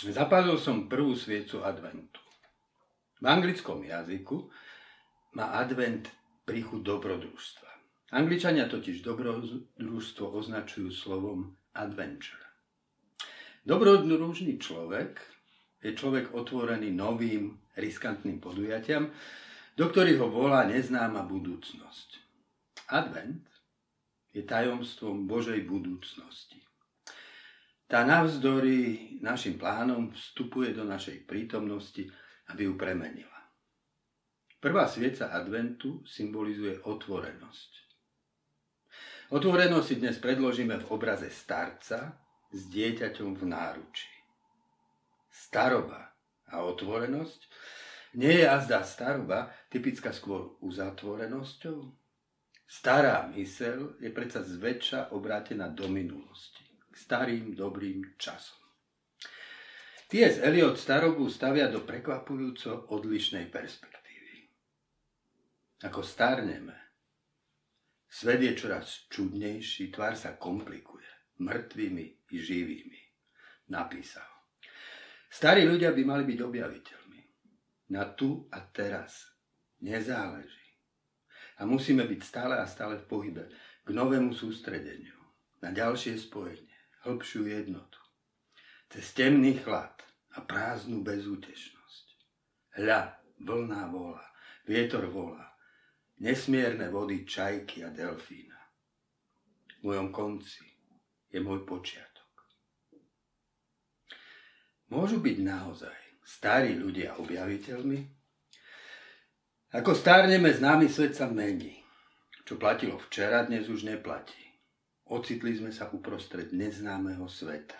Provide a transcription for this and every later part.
Zapadol som prvú sviecu adventu. V anglickom jazyku má advent príchuť dobrodružstva. Angličania totiž dobrodružstvo označujú slovom adventure. Dobrodružný človek je človek otvorený novým, riskantným podujatiam, do ktorých ho volá neznáma budúcnosť. Advent je tajomstvom Božej budúcnosti. Tá navzdory našim plánom vstupuje do našej prítomnosti, aby ju premenila. Prvá svieca adventu symbolizuje otvorenosť. Otvorenosť si dnes predložíme v obraze starca s dieťaťom v náručí. Staroba a otvorenosť nie je azda staroba typická skôr uzatvorenosťou? Stará mysel je predsa zväčša obrátená do minulosti starým dobrým časom. T.S. Eliot starobu stavia do prekvapujúco odlišnej perspektívy. Ako starneme, svet je čoraz čudnejší, tvár sa komplikuje, mŕtvými i živými, napísal. Starí ľudia by mali byť objaviteľmi. Na tu a teraz nezáleží. A musíme byť stále a stále v pohybe k novému sústredeniu, na ďalšie spojenie hĺbšiu jednotu. Cez temný chlad a prázdnu bezútešnosť. Hľa, vlna volá, vietor volá, nesmierne vody čajky a delfína. V mojom konci je môj počiatok. Môžu byť naozaj starí ľudia objaviteľmi? Ako stárneme, známy svet sa mení. Čo platilo včera, dnes už neplatí. Ocitli sme sa uprostred neznámeho sveta.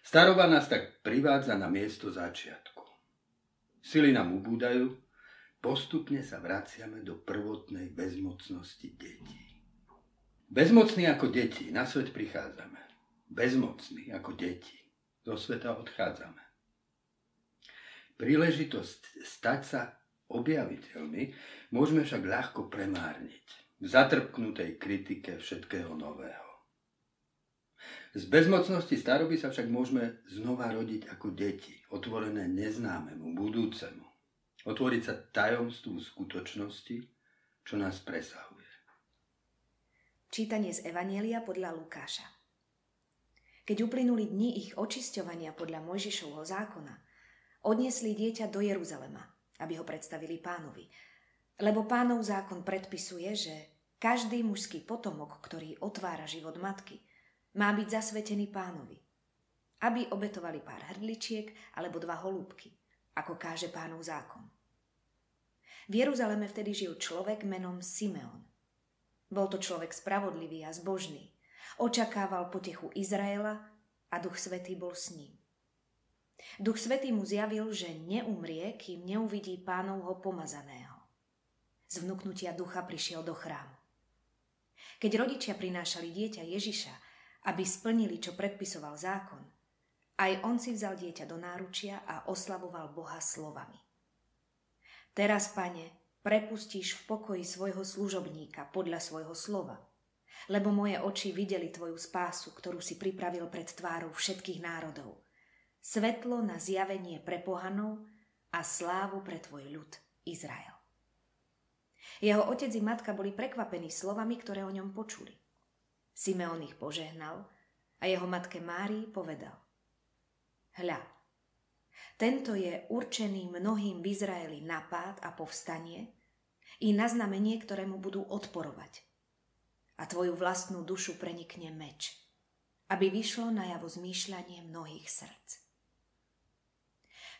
Staroba nás tak privádza na miesto začiatku. Sily nám ubúdajú, postupne sa vraciame do prvotnej bezmocnosti detí. Bezmocní ako deti na svet prichádzame. Bezmocní ako deti zo sveta odchádzame. Príležitosť stať sa objaviteľmi môžeme však ľahko premárniť v zatrpknutej kritike všetkého nového. Z bezmocnosti staroby sa však môžeme znova rodiť ako deti, otvorené neznámemu, budúcemu. Otvoriť sa tajomstvu skutočnosti, čo nás presahuje. Čítanie z Evanielia podľa Lukáša. Keď uplynuli dni ich očisťovania podľa Mojžišovho zákona, odniesli dieťa do Jeruzalema, aby ho predstavili pánovi. Lebo pánov zákon predpisuje, že každý mužský potomok, ktorý otvára život matky, má byť zasvetený pánovi, aby obetovali pár hrdličiek alebo dva holúbky, ako káže pánov zákon. V Jeruzaleme vtedy žil človek menom Simeon. Bol to človek spravodlivý a zbožný. Očakával potechu Izraela a Duch Svetý bol s ním. Duch Svetý mu zjavil, že neumrie, kým neuvidí pánovho pomazaného. Z vnúknutia ducha prišiel do chrámu. Keď rodičia prinášali dieťa Ježiša, aby splnili, čo predpisoval zákon, aj on si vzal dieťa do náručia a oslavoval Boha slovami. Teraz, pane, prepustíš v pokoji svojho služobníka podľa svojho slova, lebo moje oči videli tvoju spásu, ktorú si pripravil pred tvárou všetkých národov. Svetlo na zjavenie pre pohanov a slávu pre tvoj ľud Izrael. Jeho otec i matka boli prekvapení slovami, ktoré o ňom počuli. Simeon ich požehnal a jeho matke Márii povedal. Hľa, tento je určený mnohým v Izraeli napád a povstanie i na znamenie, ktorému budú odporovať. A tvoju vlastnú dušu prenikne meč, aby vyšlo najavo zmýšľanie mnohých srdc.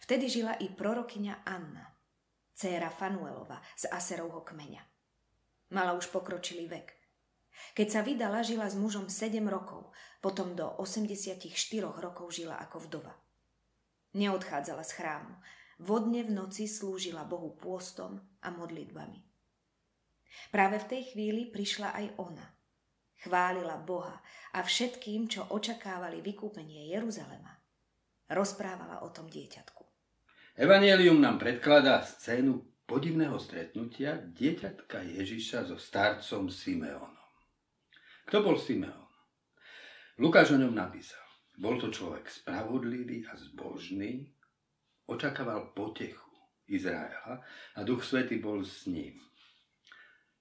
Vtedy žila i prorokyňa Anna, dcéra Fanuelova z Aserovho kmeňa. Mala už pokročilý vek. Keď sa vydala, žila s mužom 7 rokov, potom do 84 rokov žila ako vdova. Neodchádzala z chrámu. Vodne v noci slúžila Bohu pôstom a modlitbami. Práve v tej chvíli prišla aj ona. Chválila Boha a všetkým, čo očakávali vykúpenie Jeruzalema, rozprávala o tom dieťatku. Evangelium nám predkladá scénu podivného stretnutia dieťatka Ježiša so starcom Simeonom. Kto bol Simeon? Lukáš o ňom napísal. Bol to človek spravodlivý a zbožný, očakával potechu Izraela a Duch Svety bol s ním.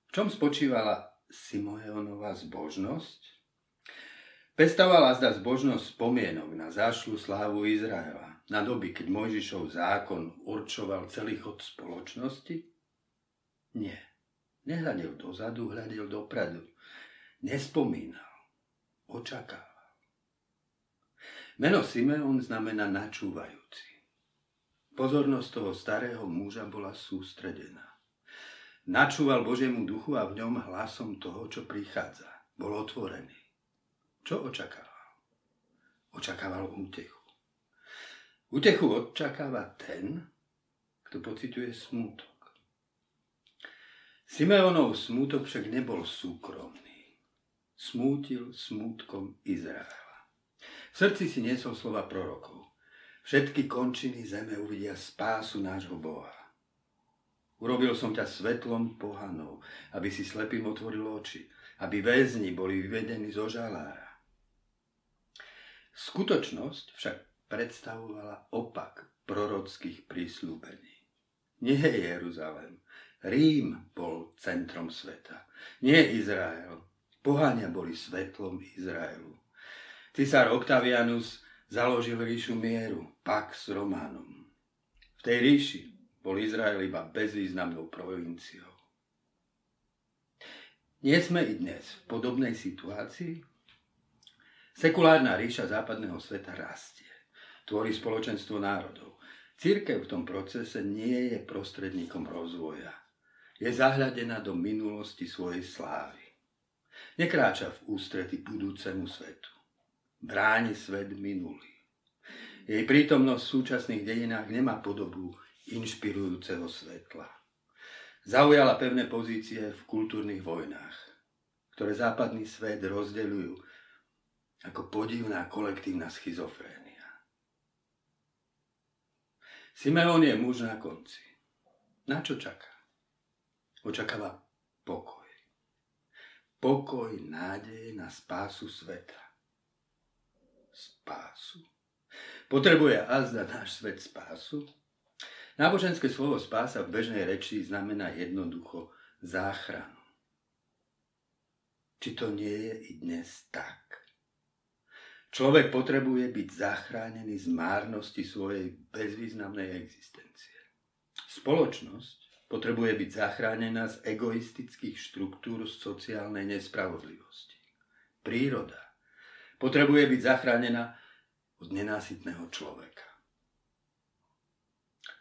V čom spočívala Simoeonová zbožnosť? Pestovala zda zbožnosť spomienok na zášlu slávu Izraela, na doby, keď Mojžišov zákon určoval celý chod spoločnosti? Nie. Nehľadil dozadu, hľadil dopredu. Nespomínal. Očakával. Meno Simeon znamená načúvajúci. Pozornosť toho starého muža bola sústredená. Načúval Božiemu duchu a v ňom hlasom toho, čo prichádza. Bol otvorený. Čo očakával? Očakával útechu. Útechu očakáva ten, kto pociťuje smútok. Simeonov smútok však nebol súkromný. Smútil smútkom Izraela. V srdci si niesol slova prorokov. Všetky končiny zeme uvidia spásu nášho Boha. Urobil som ťa svetlom pohanov, aby si slepým otvoril oči, aby väzni boli vyvedení zo žalára. Skutočnosť však predstavovala opak prorockých prísľúbení. Nie Jeruzalém, Rím bol centrom sveta, nie Izrael. Pohania boli svetlom Izraelu. Cisár Octavianus založil ríšu mieru, Pax Romanum. V tej ríši bol Izrael iba bezvýznamnou provinciou. Nie sme i dnes v podobnej situácii? Sekulárna ríša západného sveta rastie. Tvorí spoločenstvo národov. Církev v tom procese nie je prostredníkom rozvoja je zahľadená do minulosti svojej slávy. Nekráča v ústrety budúcemu svetu. Bráni svet minulý. Jej prítomnosť v súčasných dejinách nemá podobu inšpirujúceho svetla. Zaujala pevné pozície v kultúrnych vojnách, ktoré západný svet rozdeľujú ako podivná kolektívna schizofrénia. Simeon je muž na konci. Na čo čaká? Očakáva pokoj. Pokoj, nádej na spásu sveta. Spásu. Potrebuje azda náš svet spásu? Náboženské slovo spása v bežnej reči znamená jednoducho záchranu. Či to nie je i dnes tak? Človek potrebuje byť zachránený z márnosti svojej bezvýznamnej existencie. Spoločnosť Potrebuje byť zachránená z egoistických štruktúr sociálnej nespravodlivosti. Príroda potrebuje byť zachránená od nenásytného človeka.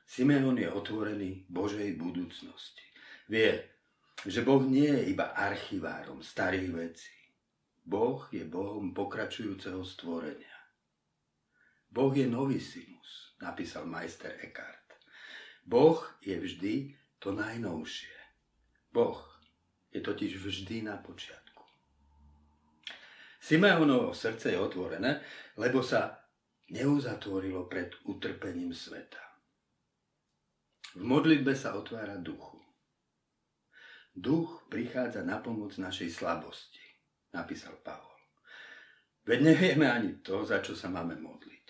Simeon je otvorený Božej budúcnosti. Vie, že Boh nie je iba archivárom starých vecí. Boh je Bohom pokračujúceho stvorenia. Boh je novissimus, napísal majster Eckhart. Boh je vždy to najnovšie. Boh je totiž vždy na počiatku. Simeonovo srdce je otvorené, lebo sa neuzatvorilo pred utrpením sveta. V modlitbe sa otvára duchu. Duch prichádza na pomoc našej slabosti, napísal Pavol. Veď nevieme ani to, za čo sa máme modliť.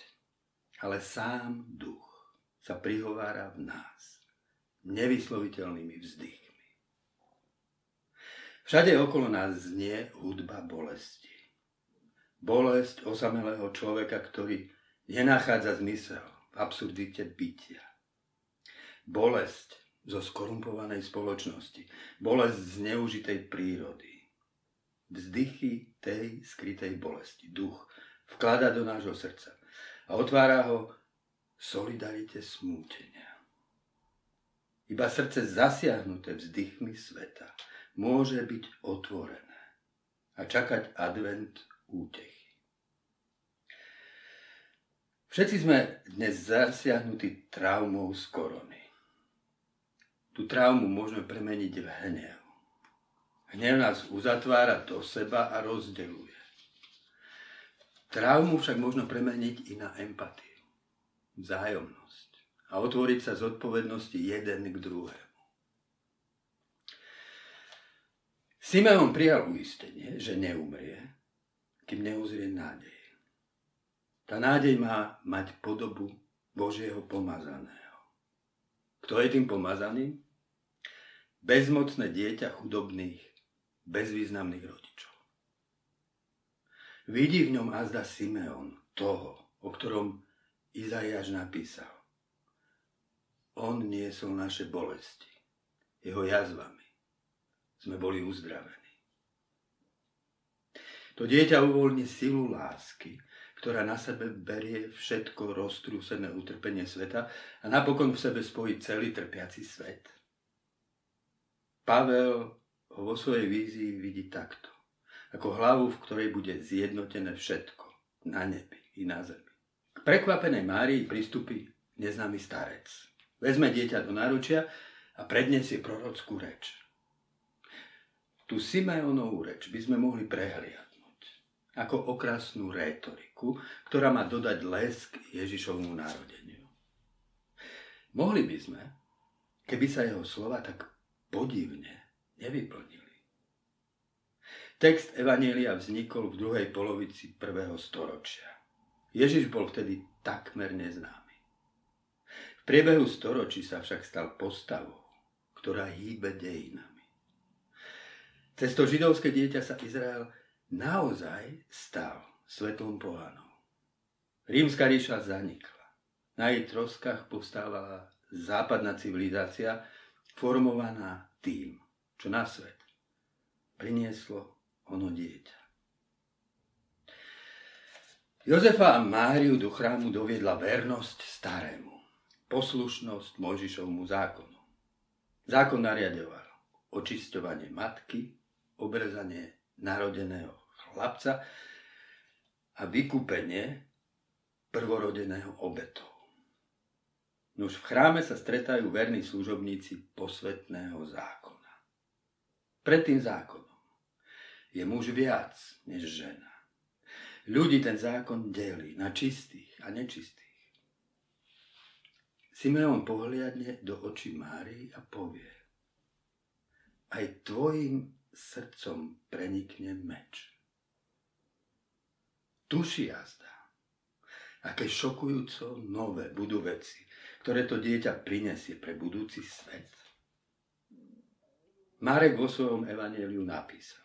Ale sám duch sa prihovára v nás nevysloviteľnými vzdychmi. Všade okolo nás znie hudba bolesti. Bolesť osamelého človeka, ktorý nenachádza zmysel v absurdite bytia. Bolesť zo skorumpovanej spoločnosti. Bolesť z neužitej prírody. Vzdychy tej skrytej bolesti. Duch vklada do nášho srdca a otvára ho solidarite smútenia. Iba srdce zasiahnuté vzdychmi sveta môže byť otvorené a čakať advent útechy. Všetci sme dnes zasiahnutí traumou z korony. Tú traumu môžeme premeniť v hnev. Hnev nás uzatvára do seba a rozdeluje. Traumu však možno premeniť i na empatiu, vzájomnosť a otvoriť sa z odpovednosti jeden k druhému. Simeon prijal uistenie, že neumrie, kým neuzrie nádej. Tá nádej má mať podobu Božieho pomazaného. Kto je tým pomazaným? Bezmocné dieťa chudobných, bezvýznamných rodičov. Vidí v ňom azda Simeon toho, o ktorom Izaiáš napísal. On niesol naše bolesti, jeho jazvami. Sme boli uzdravení. To dieťa uvoľní silu lásky, ktorá na sebe berie všetko roztrúsené utrpenie sveta a napokon v sebe spojí celý trpiaci svet. Pavel ho vo svojej vízii vidí takto, ako hlavu, v ktorej bude zjednotené všetko, na nebi i na zemi. K prekvapenej Márii pristupí neznámy starec. Vezme dieťa do náručia a predniesie prorockú reč. Tu Simeonovú reč by sme mohli prehliať ako okrasnú rétoriku, ktorá má dodať lesk Ježišovmu narodeniu. Mohli by sme, keby sa jeho slova tak podivne nevyplnili. Text Evanielia vznikol v druhej polovici prvého storočia. Ježiš bol vtedy takmer neznámy. V priebehu storočí sa však stal postavou, ktorá hýbe dejinami. Cez to židovské dieťa sa Izrael naozaj stal svetlom pohanov. Rímska ríša zanikla. Na jej troskách povstávala západná civilizácia, formovaná tým, čo na svet prinieslo ono dieťa. Jozefa a Máriu do chrámu doviedla vernosť starému, poslušnosť Mojžišovmu zákonu. Zákon nariadoval očisťovanie matky, obrezanie narodeného chlapca a vykúpenie prvorodeného obetou. Nož v chráme sa stretajú verní služobníci posvetného zákona. Pred tým zákonom je muž viac než žena. Ľudí ten zákon delí na čistých a nečistých. Simeon pohliadne do očí Márii a povie aj tvojim srdcom prenikne meč. Tuší jazda. Aké šokujúco nové budú veci, ktoré to dieťa prinesie pre budúci svet. Marek vo svojom evaneliu napísal.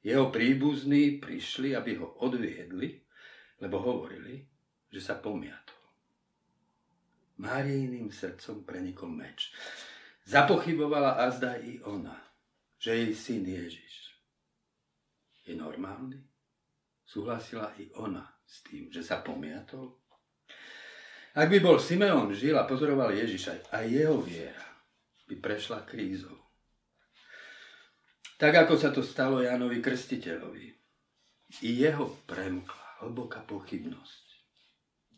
Jeho príbuzní prišli, aby ho odviedli, lebo hovorili, že sa pomiatol. Márijným srdcom prenikol meč. Zapochybovala azda i ona, že jej syn Ježiš je normálny? Súhlasila i ona s tým, že sa pomiatol? Ak by bol Simeon žil a pozoroval Ježiša, aj jeho viera by prešla krízou. Tak ako sa to stalo Jánovi Krstiteľovi. I jeho premkla hlboká pochybnosť.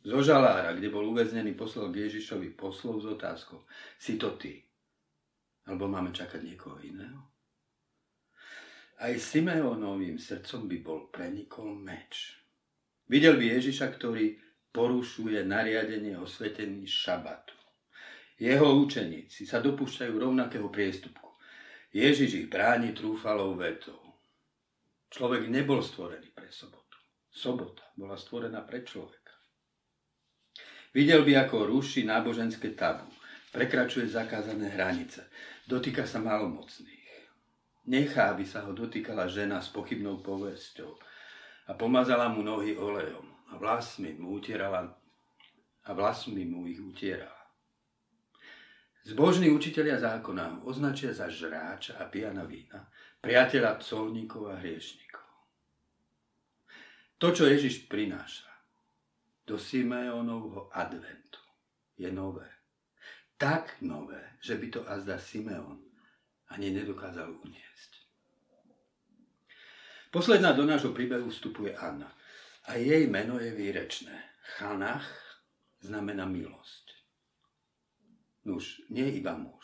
Zo žalára, kde bol uväznený, poslal k Ježišovi poslov s otázkou. Si to ty? Alebo máme čakať niekoho iného? Aj Simeonovým srdcom by bol prenikol meč. Videl by Ježiša, ktorý porušuje nariadenie osvetení šabatu. Jeho učeníci sa dopúšťajú rovnakého priestupku. Ježiš ich bráni trúfalou vetou. Človek nebol stvorený pre sobotu. Sobota bola stvorená pre človeka. Videl by, ako ruší náboženské tabu, prekračuje zakázané hranice, dotýka sa malomocných Nechá, aby sa ho dotýkala žena s pochybnou povesťou a pomazala mu nohy olejom a vlasmi mu utierala a vlasmi mu ich utierala. Zbožní učitelia zákona označia za žráča a pijana vína, priateľa colníkov a hriešnikov. To, čo Ježiš prináša do Simeónovho adventu, je nové. Tak nové, že by to azda Simeon ani nedokázal uniesť. Posledná do nášho príbehu vstupuje Anna. A jej meno je výrečné. Chanach znamená milosť. Nuž, nie iba muž.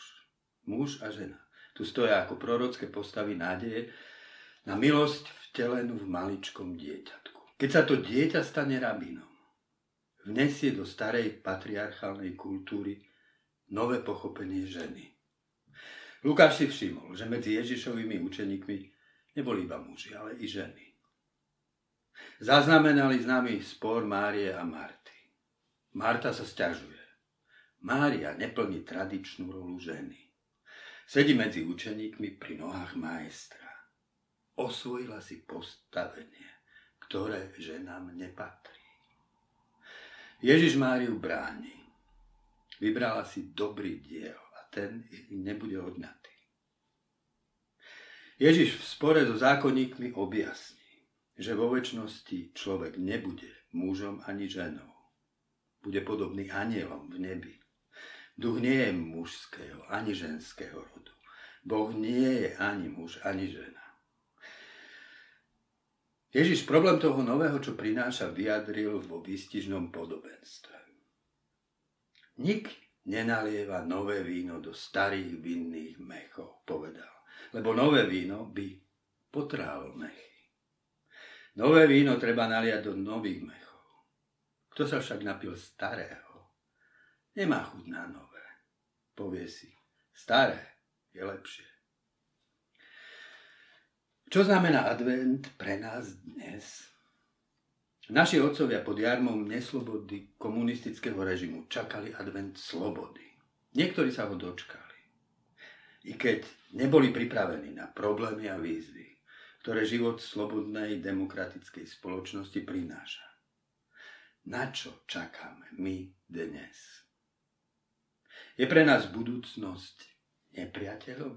Muž a žena. Tu stoja ako prorocké postavy nádeje na milosť vtelenú v maličkom dieťatku. Keď sa to dieťa stane rabinom, vnesie do starej patriarchálnej kultúry nové pochopenie ženy. Lukáš si všimol, že medzi Ježišovými učeníkmi neboli iba muži, ale i ženy. Zaznamenali nami spor Márie a Marty. Marta sa stiažuje. Mária neplní tradičnú rolu ženy. Sedí medzi učeníkmi pri nohách majstra. Osvojila si postavenie, ktoré ženám nepatrí. Ježiš Máriu bráni. Vybrala si dobrý diel a ten nebude odňatý. Ježiš v spore so zákonníkmi objasní, že vo väčšnosti človek nebude mužom ani ženou. Bude podobný anielom v nebi. Duch nie je mužského ani ženského rodu. Boh nie je ani muž, ani žena. Ježiš problém toho nového, čo prináša, vyjadril vo výstižnom podobenstve. Nik nenalieva nové víno do starých vinných mechov, povedal, lebo nové víno by potrálo mechy. Nové víno treba naliať do nových mechov. Kto sa však napil starého, nemá chuť na nové. Povie si, staré je lepšie. Čo znamená advent pre nás dnes? Naši otcovia pod jarmom neslobody komunistického režimu čakali advent slobody. Niektorí sa ho dočkali. I keď neboli pripravení na problémy a výzvy, ktoré život slobodnej demokratickej spoločnosti prináša. Na čo čakáme my dnes? Je pre nás budúcnosť nepriateľom,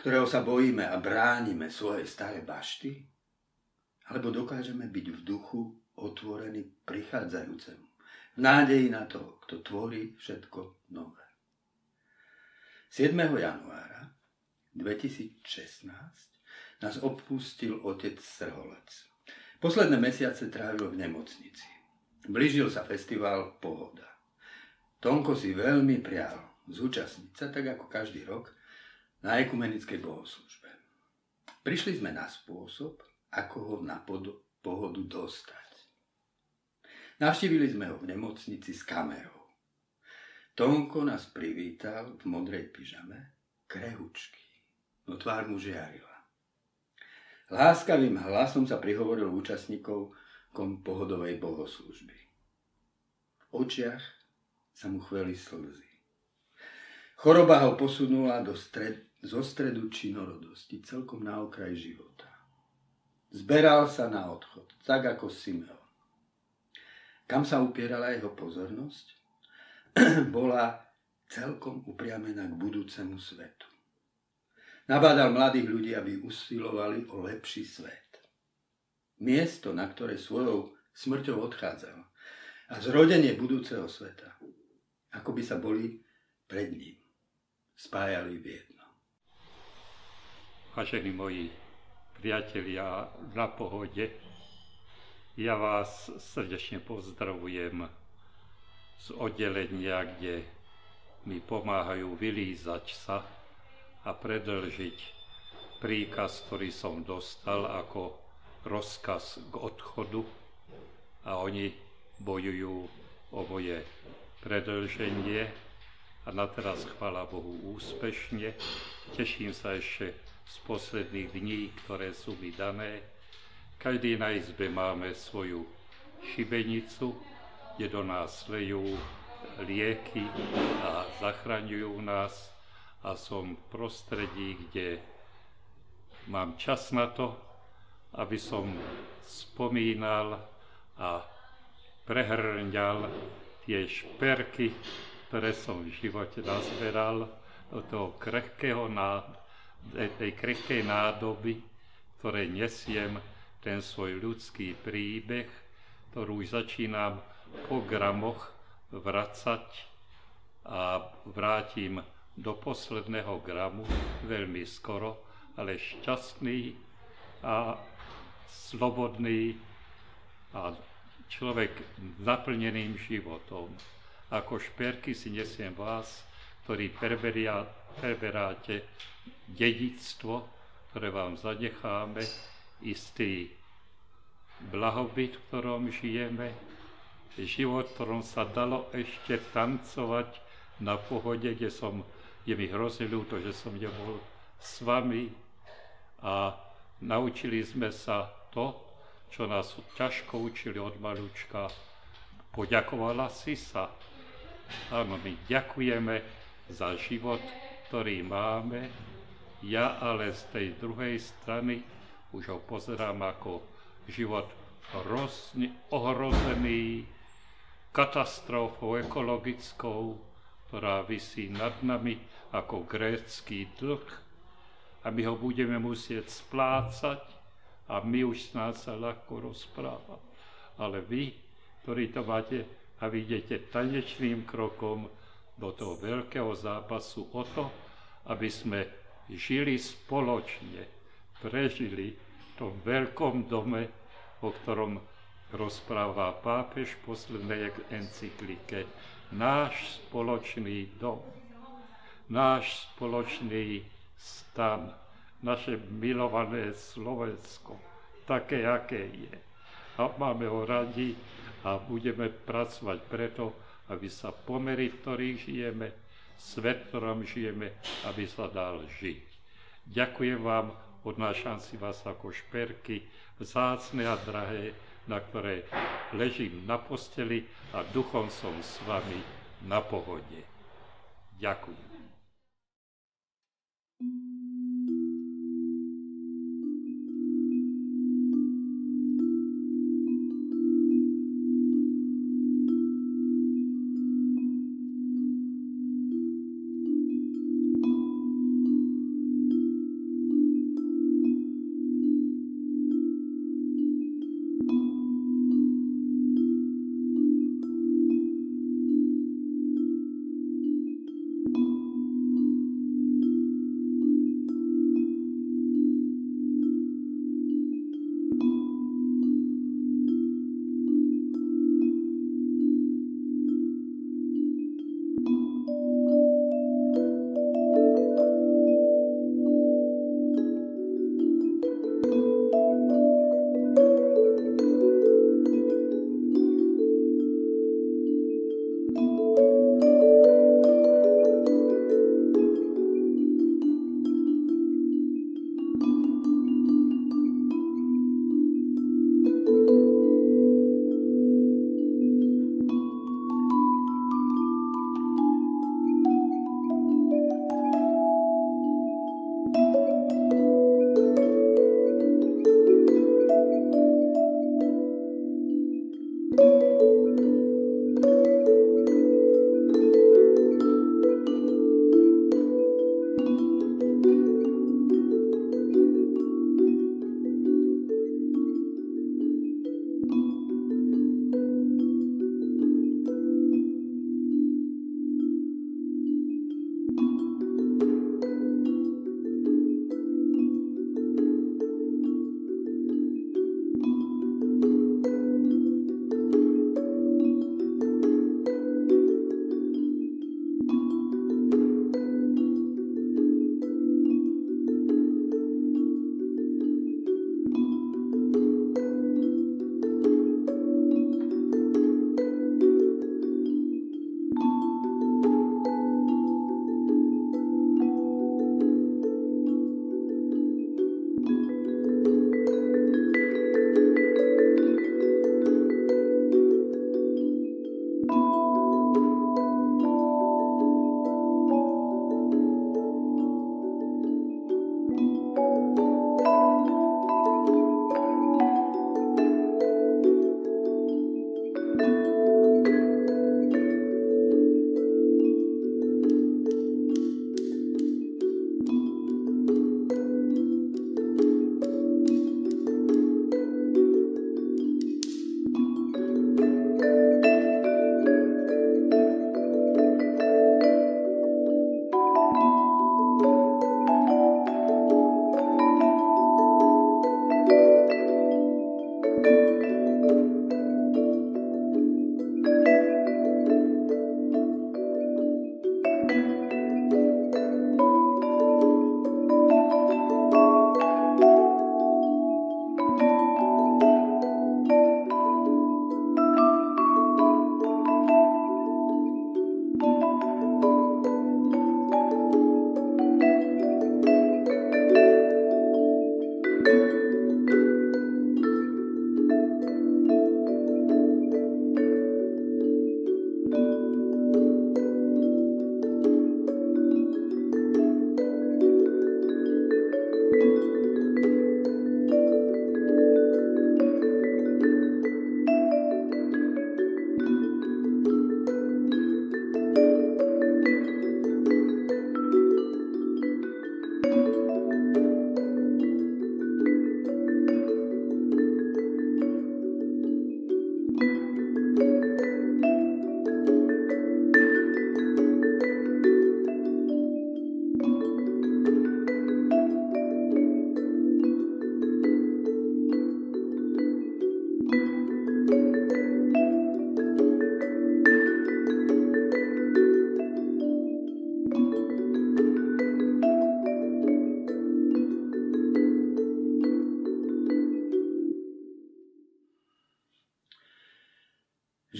ktorého sa bojíme a bránime svoje staré bašty? Alebo dokážeme byť v duchu otvorení prichádzajúcemu, v nádeji na to, kto tvorí všetko nové. 7. januára 2016 nás opustil otec Srholec. Posledné mesiace trávil v nemocnici. Blížil sa festival Pohoda. Tonko si veľmi prial zúčastniť sa, tak ako každý rok, na ekumenickej bohoslužbe. Prišli sme na spôsob, ako ho na pohodu dostať. Navštívili sme ho v nemocnici s kamerou. Tonko nás privítal v modrej pyžame, krehučky, no tvár mu žiarila. Láskavým hlasom sa prihovoril účastníkov pohodovej bohoslužby. V očiach sa mu chveli slzy. Choroba ho posunula do stred, zo stredu činorodosti, celkom na okraj života. Zberal sa na odchod, tak ako Simeon. Kam sa upierala jeho pozornosť? Bola celkom upriamená k budúcemu svetu. Nabádal mladých ľudí, aby usilovali o lepší svet. Miesto, na ktoré svojou smrťou odchádzal a zrodenie budúceho sveta ako by sa boli pred ním spájali v jedno. Vážení moji priatelia na pohode, ja vás srdečne pozdravujem z oddelenia, kde mi pomáhajú vylízať sa a predlžiť príkaz, ktorý som dostal ako rozkaz k odchodu a oni bojujú o moje predlženie a na teraz, chvála Bohu, úspešne. Teším sa ešte z posledných dní, ktoré sú mi dané. Každý na izbe máme svoju šibenicu, kde do nás lejú lieky a zachraňujú nás a som v prostredí, kde mám čas na to, aby som spomínal a prehrňal tie šperky, ktoré som v živote nazberal do toho krehkého tej krehkej nádoby, ktoré nesiem ten svoj ľudský príbeh, ktorú už začínam po gramoch vracať a vrátim do posledného gramu veľmi skoro, ale šťastný a slobodný a človek naplneným životom. Ako šperky si nesiem vás, ktorí preberia, preberáte dedictvo, ktoré vám zanecháme, istý blahobyt, v ktorom žijeme, život, v ktorom sa dalo ešte tancovať na pohode, kde som, je mi hrozne ľúto, že som nebol s vami a naučili sme sa to, čo nás ťažko učili od malúčka, poďakovala si sa. Áno, my ďakujeme za život, ktorý máme. Ja ale z tej druhej strany už ho pozerám ako život hrozne ohrozený katastrofou ekologickou, ktorá vysí nad nami ako grécky dlh a my ho budeme musieť splácať a my už snáď sa ľahko rozpráva. Ale vy, ktorí to máte a vy idete tanečným krokom do toho veľkého zápasu o to, aby sme žili spoločne, prežili v tom veľkom dome, o ktorom rozpráva pápež v poslednej encyklike. Náš spoločný dom, náš spoločný stan, naše milované Slovensko, také, aké je. A máme ho radi a budeme pracovať preto, aby sa pomery, v ktorých žijeme, svet, v ktorom žijeme, aby sa dal žiť. Ďakujem vám, odnášam si vás ako šperky, vzácne a drahé, na ktoré ležím na posteli a duchom som s vami na pohode. Ďakujem.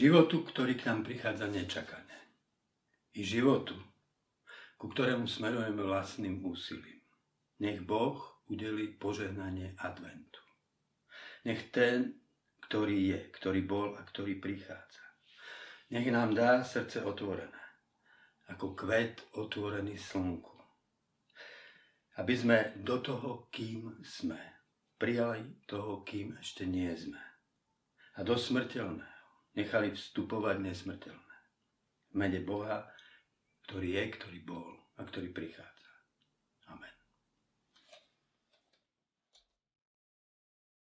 Životu, ktorý k nám prichádza nečakane. I životu, ku ktorému smerujeme vlastným úsilím. Nech Boh udeli požehnanie adventu. Nech ten, ktorý je, ktorý bol a ktorý prichádza. Nech nám dá srdce otvorené, ako kvet otvorený slnku. Aby sme do toho, kým sme, prijali toho, kým ešte nie sme. A do smrteľného nechali vstupovať nesmrteľné. V mene Boha, ktorý je, ktorý bol a ktorý prichádza.